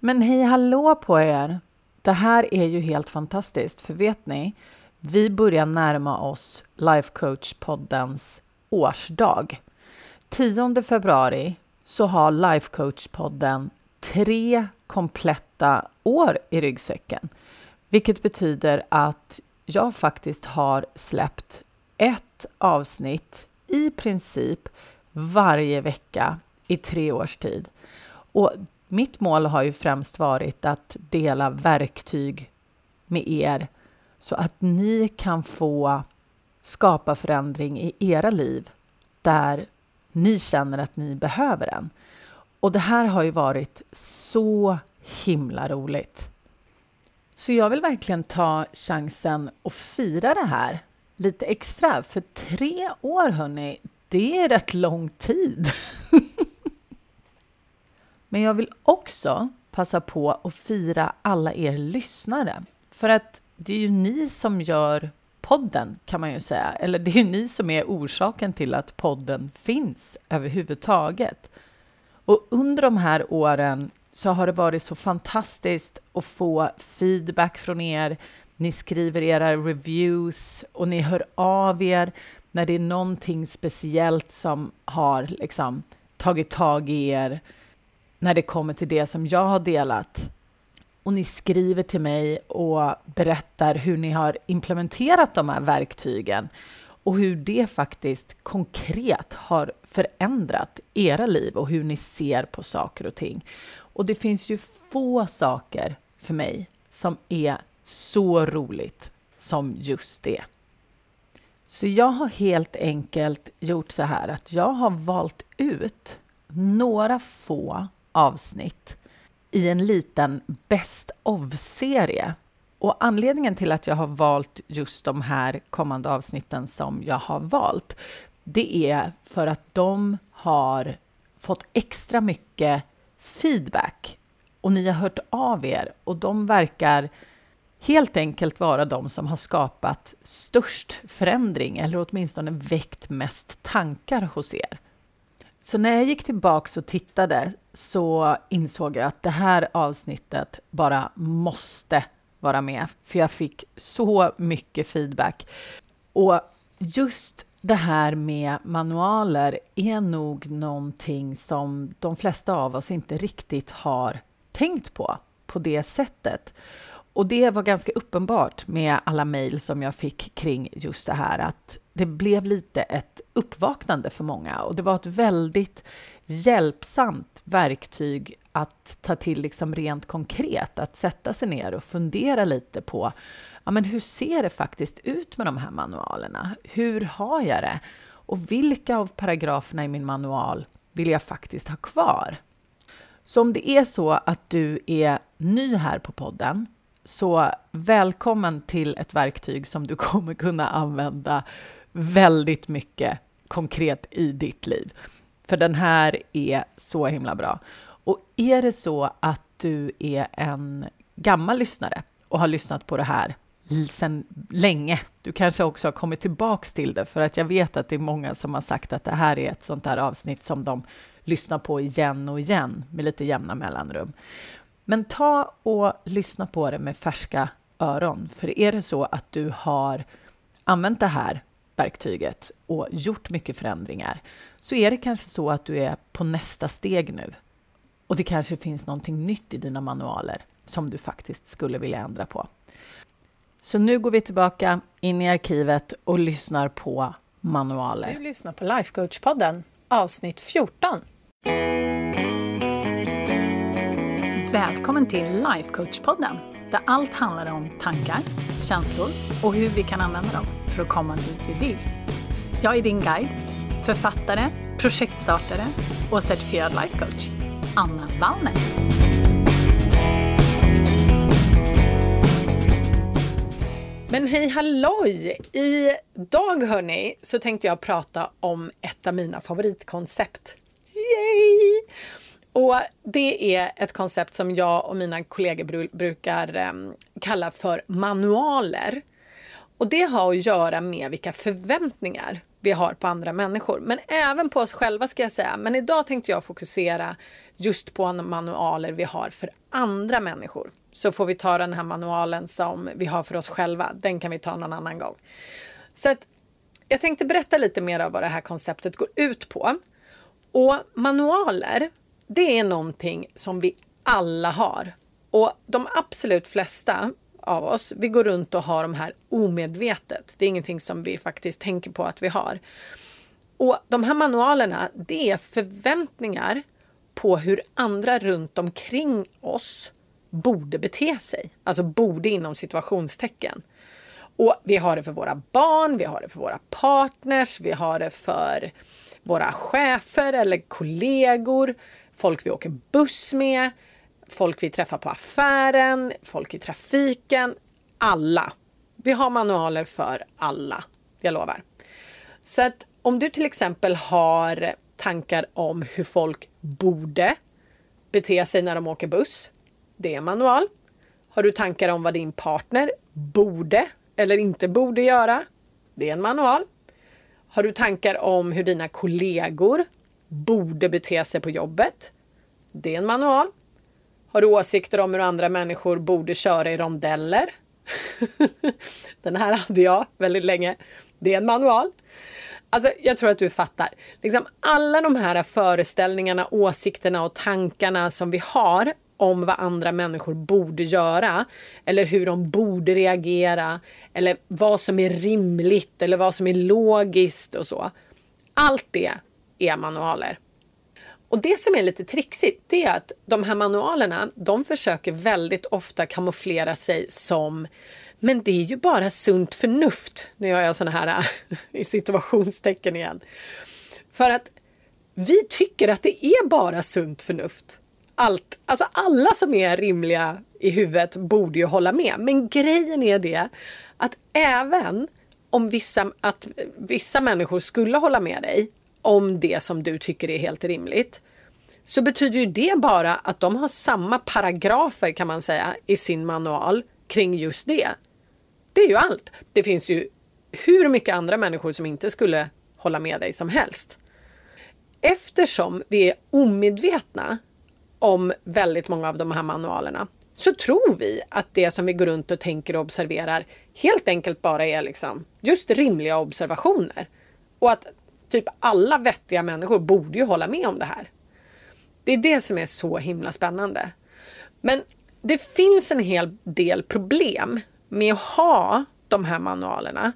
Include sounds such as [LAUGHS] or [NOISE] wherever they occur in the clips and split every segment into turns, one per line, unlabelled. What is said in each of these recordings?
Men hej hallå på er! Det här är ju helt fantastiskt, för vet ni? Vi börjar närma oss Life Coach-poddens årsdag. 10 februari så har Life Coach-podden tre kompletta år i ryggsäcken, vilket betyder att jag faktiskt har släppt ett avsnitt i princip varje vecka i tre års tid. Och mitt mål har ju främst varit att dela verktyg med er så att ni kan få skapa förändring i era liv där ni känner att ni behöver den. Och det här har ju varit så himla roligt. Så jag vill verkligen ta chansen och fira det här lite extra. För tre år, hörni, det är rätt lång tid. [LAUGHS] Men jag vill också passa på att fira alla er lyssnare. För att det är ju ni som gör podden, kan man ju säga. Eller det är ju ni som är orsaken till att podden finns överhuvudtaget. Och under de här åren så har det varit så fantastiskt att få feedback från er. Ni skriver era reviews och ni hör av er när det är någonting speciellt som har liksom tagit tag i er när det kommer till det som jag har delat. Och ni skriver till mig och berättar hur ni har implementerat de här verktygen och hur det faktiskt konkret har förändrat era liv och hur ni ser på saker och ting. Och det finns ju få saker för mig som är så roligt som just det. Så jag har helt enkelt gjort så här att jag har valt ut några få avsnitt i en liten Best of-serie. Och anledningen till att jag har valt just de här kommande avsnitten som jag har valt, det är för att de har fått extra mycket feedback och ni har hört av er och de verkar helt enkelt vara de som har skapat störst förändring eller åtminstone väckt mest tankar hos er. Så när jag gick tillbaka och tittade så insåg jag att det här avsnittet bara måste vara med, för jag fick så mycket feedback. Och just det här med manualer är nog någonting som de flesta av oss inte riktigt har tänkt på på det sättet. Och det var ganska uppenbart med alla mejl som jag fick kring just det här att det blev lite ett uppvaknande för många och det var ett väldigt hjälpsamt verktyg att ta till liksom rent konkret, att sätta sig ner och fundera lite på ja, men hur ser det faktiskt ut med de här manualerna? Hur har jag det? Och vilka av paragraferna i min manual vill jag faktiskt ha kvar? Så om det är så att du är ny här på podden, så välkommen till ett verktyg som du kommer kunna använda väldigt mycket konkret i ditt liv. För den här är så himla bra. Och är det så att du är en gammal lyssnare och har lyssnat på det här sedan länge. Du kanske också har kommit tillbaks till det, för att jag vet att det är många som har sagt att det här är ett sånt här avsnitt som de lyssnar på igen och igen med lite jämna mellanrum. Men ta och lyssna på det med färska öron, för är det så att du har använt det här verktyget och gjort mycket förändringar så är det kanske så att du är på nästa steg nu. Och det kanske finns någonting nytt i dina manualer som du faktiskt skulle vilja ändra på. Så nu går vi tillbaka in i arkivet och lyssnar på manualer.
Du lyssnar på Life Coach-podden, avsnitt 14. Välkommen till Lifecoach-podden där allt handlar om tankar, känslor och hur vi kan använda dem för att komma dit vi vill. Jag är din guide, författare, projektstartare och certifierad lifecoach, Anna Wallner. Men hej halloj! Idag hörni så tänkte jag prata om ett av mina favoritkoncept. Yay! Och det är ett koncept som jag och mina kollegor brukar um, kalla för manualer.
Och det har att göra med vilka förväntningar vi har på andra människor, men även på oss själva ska jag säga. Men idag tänkte jag fokusera just på manualer vi har för andra människor. Så får vi ta den här manualen som vi har för oss själva. Den kan vi ta någon annan gång. Så att jag tänkte berätta lite mer om vad det här konceptet går ut på. Och manualer, det är någonting som vi alla har. Och de absolut flesta av oss, vi går runt och har de här omedvetet. Det är ingenting som vi faktiskt tänker på att vi har. Och de här manualerna, det är förväntningar på hur andra runt omkring oss borde bete sig. Alltså borde inom situationstecken. Och vi har det för våra barn, vi har det för våra partners, vi har det för våra chefer eller kollegor, folk vi åker buss med, folk vi träffar på affären, folk i trafiken. Alla. Vi har manualer för alla, jag lovar. Så att om du till exempel har tankar om hur folk borde bete sig när de åker buss. Det är en manual. Har du tankar om vad din partner borde eller inte borde göra? Det är en manual. Har du tankar om hur dina kollegor borde bete sig på jobbet? Det är en manual. Har du åsikter om hur andra människor borde köra i rondeller? [LAUGHS] Den här hade jag väldigt länge. Det är en manual. Alltså, jag tror att du fattar. Liksom alla de här föreställningarna, åsikterna och tankarna som vi har om vad andra människor borde göra eller hur de borde reagera eller vad som är rimligt eller vad som är logiskt och så. Allt det är manualer. Och det som är lite trixigt det är att de här manualerna de försöker väldigt ofta kamouflera sig som men det är ju bara sunt förnuft. Nu gör jag sådana här äh, [LAUGHS] i situationstecken igen. För att vi tycker att det är bara sunt förnuft. Allt, alltså alla som är rimliga i huvudet borde ju hålla med. Men grejen är det att även om vissa, att vissa människor skulle hålla med dig om det som du tycker är helt rimligt så betyder ju det bara att de har samma paragrafer kan man säga i sin manual kring just det. Det är ju allt. Det finns ju hur mycket andra människor som inte skulle hålla med dig som helst. Eftersom vi är omedvetna om väldigt många av de här manualerna så tror vi att det som vi går runt och tänker och observerar helt enkelt bara är liksom just rimliga observationer. Och att typ alla vettiga människor borde ju hålla med om det här. Det är det som är så himla spännande. Men det finns en hel del problem med att ha de här manualerna.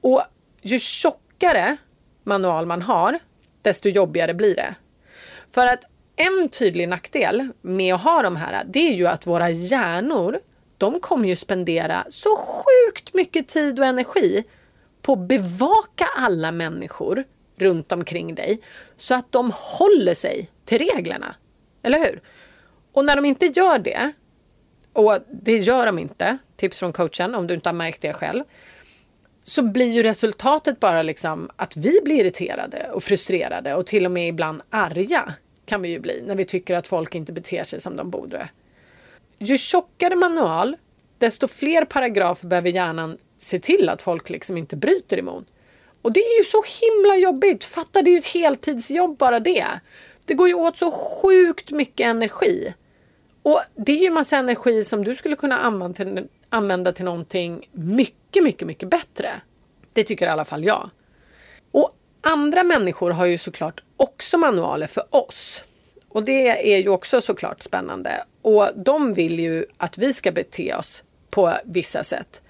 Och ju tjockare manual man har, desto jobbigare blir det. För att en tydlig nackdel med att ha de här, det är ju att våra hjärnor, de kommer ju spendera så sjukt mycket tid och energi på att bevaka alla människor runt omkring dig så att de håller sig till reglerna. Eller hur? Och när de inte gör det, och det gör de inte, tips från coachen om du inte har märkt det själv, så blir ju resultatet bara liksom att vi blir irriterade och frustrerade och till och med ibland arga kan vi ju bli när vi tycker att folk inte beter sig som de borde. Ju tjockare manual, desto fler paragrafer behöver hjärnan se till att folk liksom inte bryter emot. Och det är ju så himla jobbigt. Fatta, det är ju ett heltidsjobb bara det. Det går ju åt så sjukt mycket energi. Och det är ju massa energi som du skulle kunna använda till, använda till någonting mycket, mycket, mycket bättre. Det tycker i alla fall jag. Och andra människor har ju såklart också manualer för oss. Och det är ju också såklart spännande. Och de vill ju att vi ska bete oss på vissa sätt.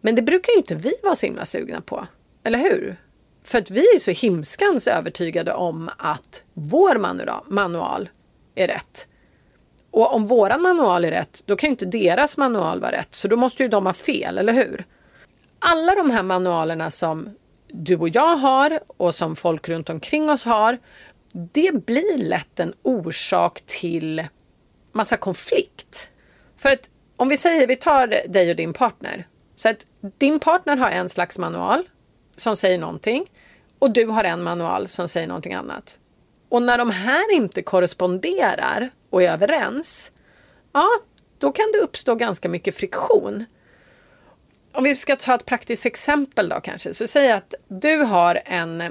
Men det brukar ju inte vi vara så himla sugna på. Eller hur? För att vi är så himskans övertygade om att vår manual är rätt. Och om våran manual är rätt, då kan ju inte deras manual vara rätt. Så då måste ju de ha fel, eller hur? Alla de här manualerna som du och jag har och som folk runt omkring oss har, det blir lätt en orsak till massa konflikt. För att om vi säger, vi tar dig och din partner. Så att din partner har en slags manual som säger någonting och du har en manual som säger någonting annat. Och när de här inte korresponderar och är överens, ja, då kan det uppstå ganska mycket friktion. om vi ska ta ett praktiskt exempel då kanske. Så säg att du har en, eh,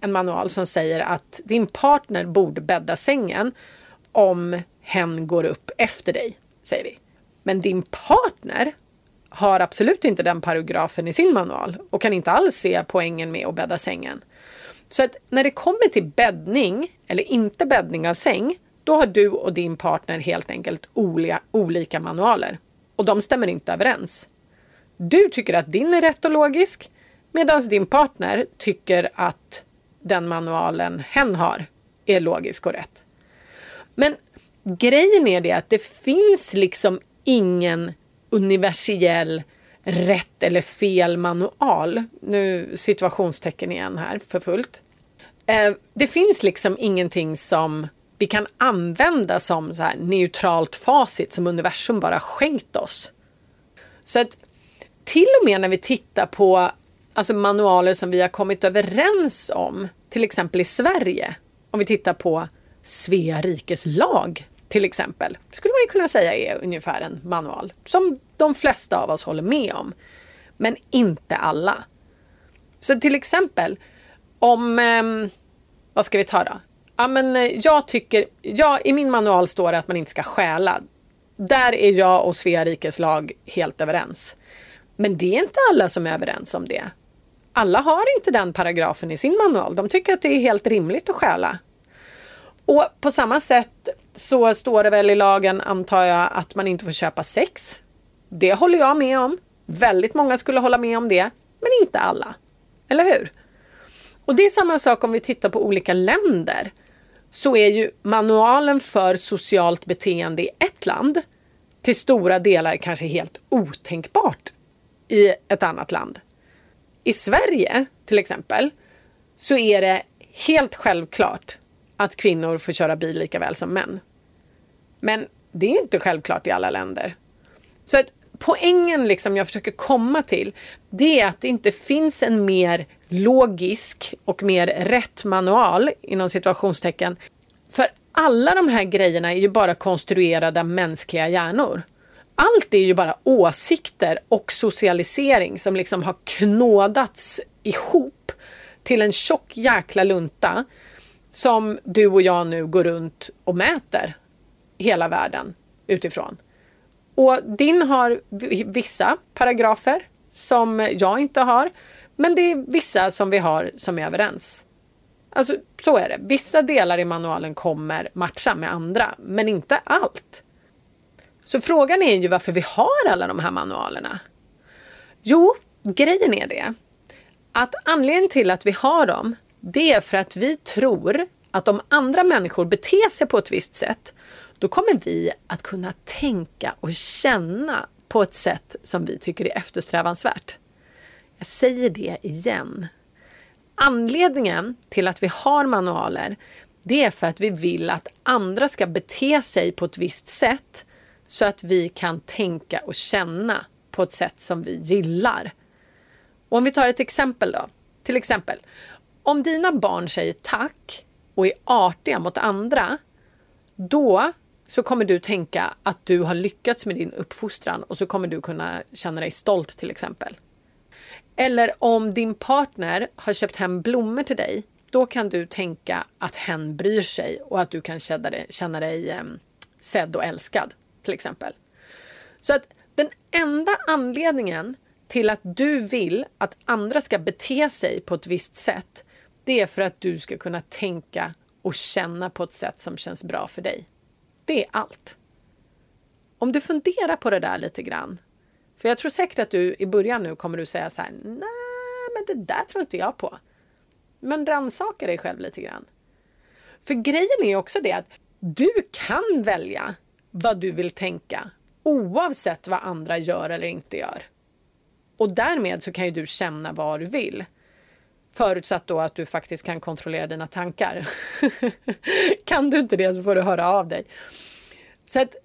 en manual som säger att din partner borde bädda sängen om hen går upp efter dig, säger vi. Men din partner har absolut inte den paragrafen i sin manual och kan inte alls se poängen med att bädda sängen. Så att när det kommer till bäddning eller inte bäddning av säng, då har du och din partner helt enkelt olika, olika manualer och de stämmer inte överens. Du tycker att din är rätt och logisk medan din partner tycker att den manualen hen har är logisk och rätt. Men grejen är det att det finns liksom ingen universell rätt eller fel manual. Nu situationstecken igen här för fullt. Eh, det finns liksom ingenting som vi kan använda som så här neutralt facit som universum bara skänkt oss. Så att till och med när vi tittar på alltså manualer som vi har kommit överens om, till exempel i Sverige, om vi tittar på Svea rikes lag till exempel, skulle man ju kunna säga är ungefär en manual som de flesta av oss håller med om. Men inte alla. Så till exempel om, eh, vad ska vi ta då? Ja, men eh, jag tycker, ja, i min manual står det att man inte ska stjäla. Där är jag och Svea rikes lag helt överens. Men det är inte alla som är överens om det. Alla har inte den paragrafen i sin manual. De tycker att det är helt rimligt att stjäla. Och på samma sätt så står det väl i lagen, antar jag, att man inte får köpa sex. Det håller jag med om. Väldigt många skulle hålla med om det, men inte alla. Eller hur? Och det är samma sak om vi tittar på olika länder. Så är ju manualen för socialt beteende i ett land till stora delar kanske helt otänkbart i ett annat land. I Sverige till exempel så är det helt självklart att kvinnor får köra bil lika väl som män. Men det är inte självklart i alla länder. Så att poängen liksom jag försöker komma till det är att det inte finns en mer logisk och mer rätt manual inom situationstecken. För alla de här grejerna är ju bara konstruerade mänskliga hjärnor. Allt är ju bara åsikter och socialisering som liksom har knådats ihop till en tjock jäkla lunta som du och jag nu går runt och mäter hela världen utifrån. Och din har vissa paragrafer som jag inte har, men det är vissa som vi har som är överens. Alltså så är det. Vissa delar i manualen kommer matcha med andra, men inte allt. Så frågan är ju varför vi har alla de här manualerna. Jo, grejen är det att anledningen till att vi har dem, det är för att vi tror att om andra människor beter sig på ett visst sätt, då kommer vi att kunna tänka och känna på ett sätt som vi tycker är eftersträvansvärt. Jag säger det igen. Anledningen till att vi har manualer, det är för att vi vill att andra ska bete sig på ett visst sätt så att vi kan tänka och känna på ett sätt som vi gillar. Och om vi tar ett exempel då. Till exempel, om dina barn säger tack och är artiga mot andra, då så kommer du tänka att du har lyckats med din uppfostran och så kommer du kunna känna dig stolt till exempel. Eller om din partner har köpt hem blommor till dig, då kan du tänka att hen bryr sig och att du kan känna dig, känna dig eh, sedd och älskad till exempel. Så att den enda anledningen till att du vill att andra ska bete sig på ett visst sätt, det är för att du ska kunna tänka och känna på ett sätt som känns bra för dig. Det är allt. Om du funderar på det där lite grann, för jag tror säkert att du i början nu kommer du säga så här, nej, men det där tror inte jag på. Men rannsaka dig själv lite grann. För grejen är också det att du kan välja vad du vill tänka oavsett vad andra gör eller inte gör. Och därmed så kan ju du känna vad du vill. Förutsatt då att du faktiskt kan kontrollera dina tankar. [LAUGHS] kan du inte det så får du höra av dig. Så att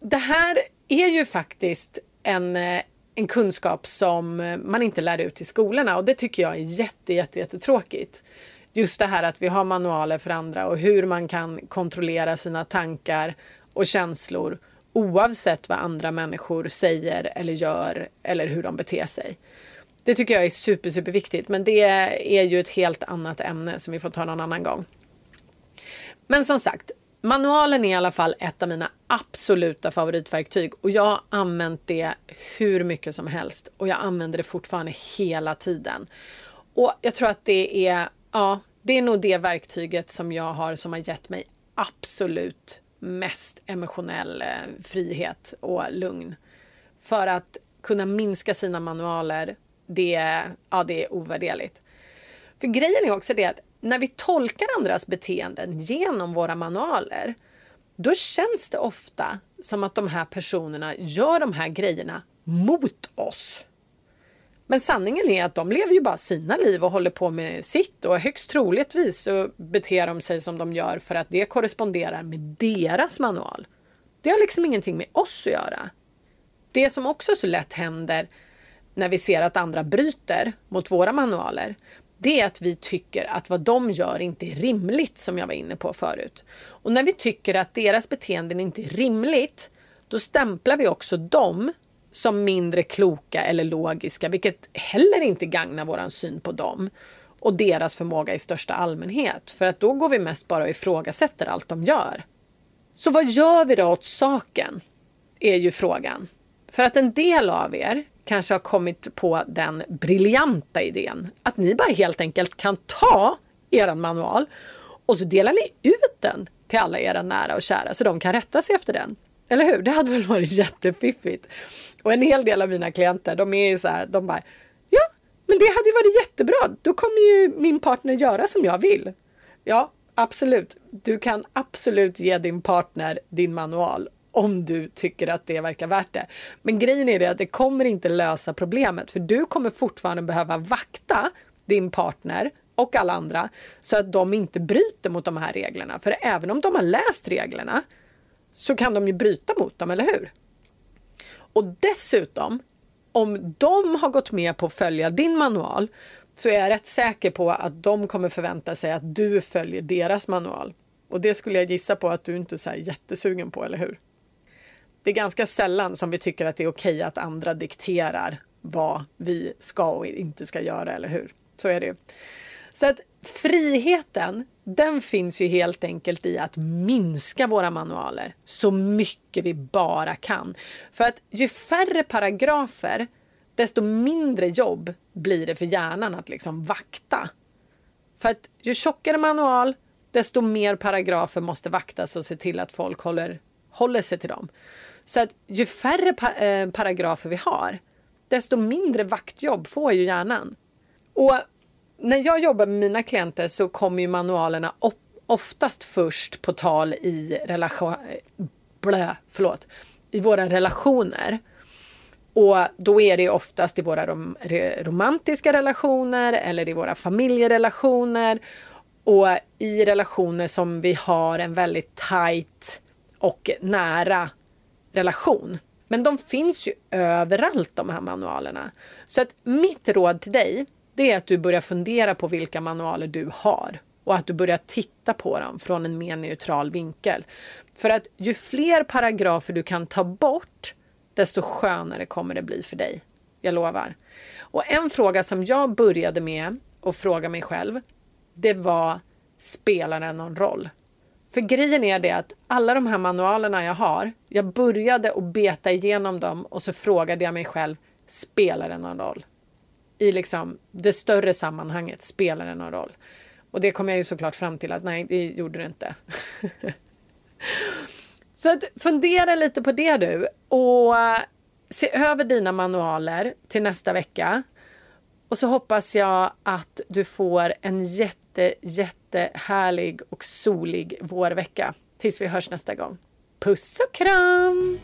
det här är ju faktiskt en, eh, en kunskap som eh, man inte lär ut i skolorna och det tycker jag är jätte, jätte, jättetråkigt. Just det här att vi har manualer för andra och hur man kan kontrollera sina tankar och känslor oavsett vad andra människor säger eller gör eller hur de beter sig. Det tycker jag är super, super viktigt, men det är ju ett helt annat ämne som vi får ta någon annan gång. Men som sagt, manualen är i alla fall ett av mina absoluta favoritverktyg och jag har använt det hur mycket som helst och jag använder det fortfarande hela tiden. Och jag tror att det är, ja, det är nog det verktyget som jag har som har gett mig absolut mest emotionell eh, frihet och lugn. För att kunna minska sina manualer, det, ja, det är ovärderligt. För grejen är också det att när vi tolkar andras beteenden genom våra manualer, då känns det ofta som att de här personerna gör de här grejerna mot oss. Men sanningen är att de lever ju bara sina liv och håller på med sitt och högst troligtvis så beter de sig som de gör för att det korresponderar med deras manual. Det har liksom ingenting med oss att göra. Det som också så lätt händer när vi ser att andra bryter mot våra manualer, det är att vi tycker att vad de gör inte är rimligt, som jag var inne på förut. Och när vi tycker att deras beteenden inte är rimligt, då stämplar vi också dem som mindre kloka eller logiska, vilket heller inte gagnar våran syn på dem och deras förmåga i största allmänhet. För att då går vi mest bara och ifrågasätter allt de gör. Så vad gör vi då åt saken? Är ju frågan. För att en del av er kanske har kommit på den briljanta idén att ni bara helt enkelt kan ta er manual och så delar ni ut den till alla era nära och kära så de kan rätta sig efter den. Eller hur? Det hade väl varit jättefiffigt. Och en hel del av mina klienter, de är ju så här, de bara, ja, men det hade ju varit jättebra. Då kommer ju min partner göra som jag vill. Ja, absolut. Du kan absolut ge din partner din manual om du tycker att det verkar värt det. Men grejen är det att det kommer inte lösa problemet för du kommer fortfarande behöva vakta din partner och alla andra så att de inte bryter mot de här reglerna. För även om de har läst reglerna så kan de ju bryta mot dem, eller hur? Och dessutom, om de har gått med på att följa din manual så är jag rätt säker på att de kommer förvänta sig att du följer deras manual. Och det skulle jag gissa på att du inte är så jättesugen på, eller hur? Det är ganska sällan som vi tycker att det är okej att andra dikterar vad vi ska och inte ska göra, eller hur? Så är det ju. Så att friheten, den finns ju helt enkelt i att minska våra manualer så mycket vi bara kan. För att ju färre paragrafer, desto mindre jobb blir det för hjärnan att liksom vakta. För att ju tjockare manual, desto mer paragrafer måste vaktas och se till att folk håller, håller sig till dem. Så att ju färre pa äh, paragrafer vi har, desto mindre vaktjobb får ju hjärnan. Och när jag jobbar med mina klienter så kommer ju manualerna oftast först på tal i relation... Blä, förlåt. I våra relationer. Och då är det oftast i våra rom romantiska relationer eller i våra familjerelationer. Och i relationer som vi har en väldigt tajt och nära relation. Men de finns ju överallt de här manualerna. Så att mitt råd till dig det är att du börjar fundera på vilka manualer du har och att du börjar titta på dem från en mer neutral vinkel. För att ju fler paragrafer du kan ta bort, desto skönare kommer det bli för dig. Jag lovar. Och en fråga som jag började med att fråga mig själv, det var spelar det någon roll? För grejen är det att alla de här manualerna jag har, jag började att beta igenom dem och så frågade jag mig själv, spelar det någon roll? i liksom det större sammanhanget spelar det någon roll? Och det kom jag ju såklart fram till att nej, det gjorde det inte. [LAUGHS] Så att fundera lite på det du och eh, se över dina manualer till nästa vecka. Och så hoppas jag att du får en jätte, jättehärlig och solig vårvecka tills vi hörs nästa gång. Puss och kram!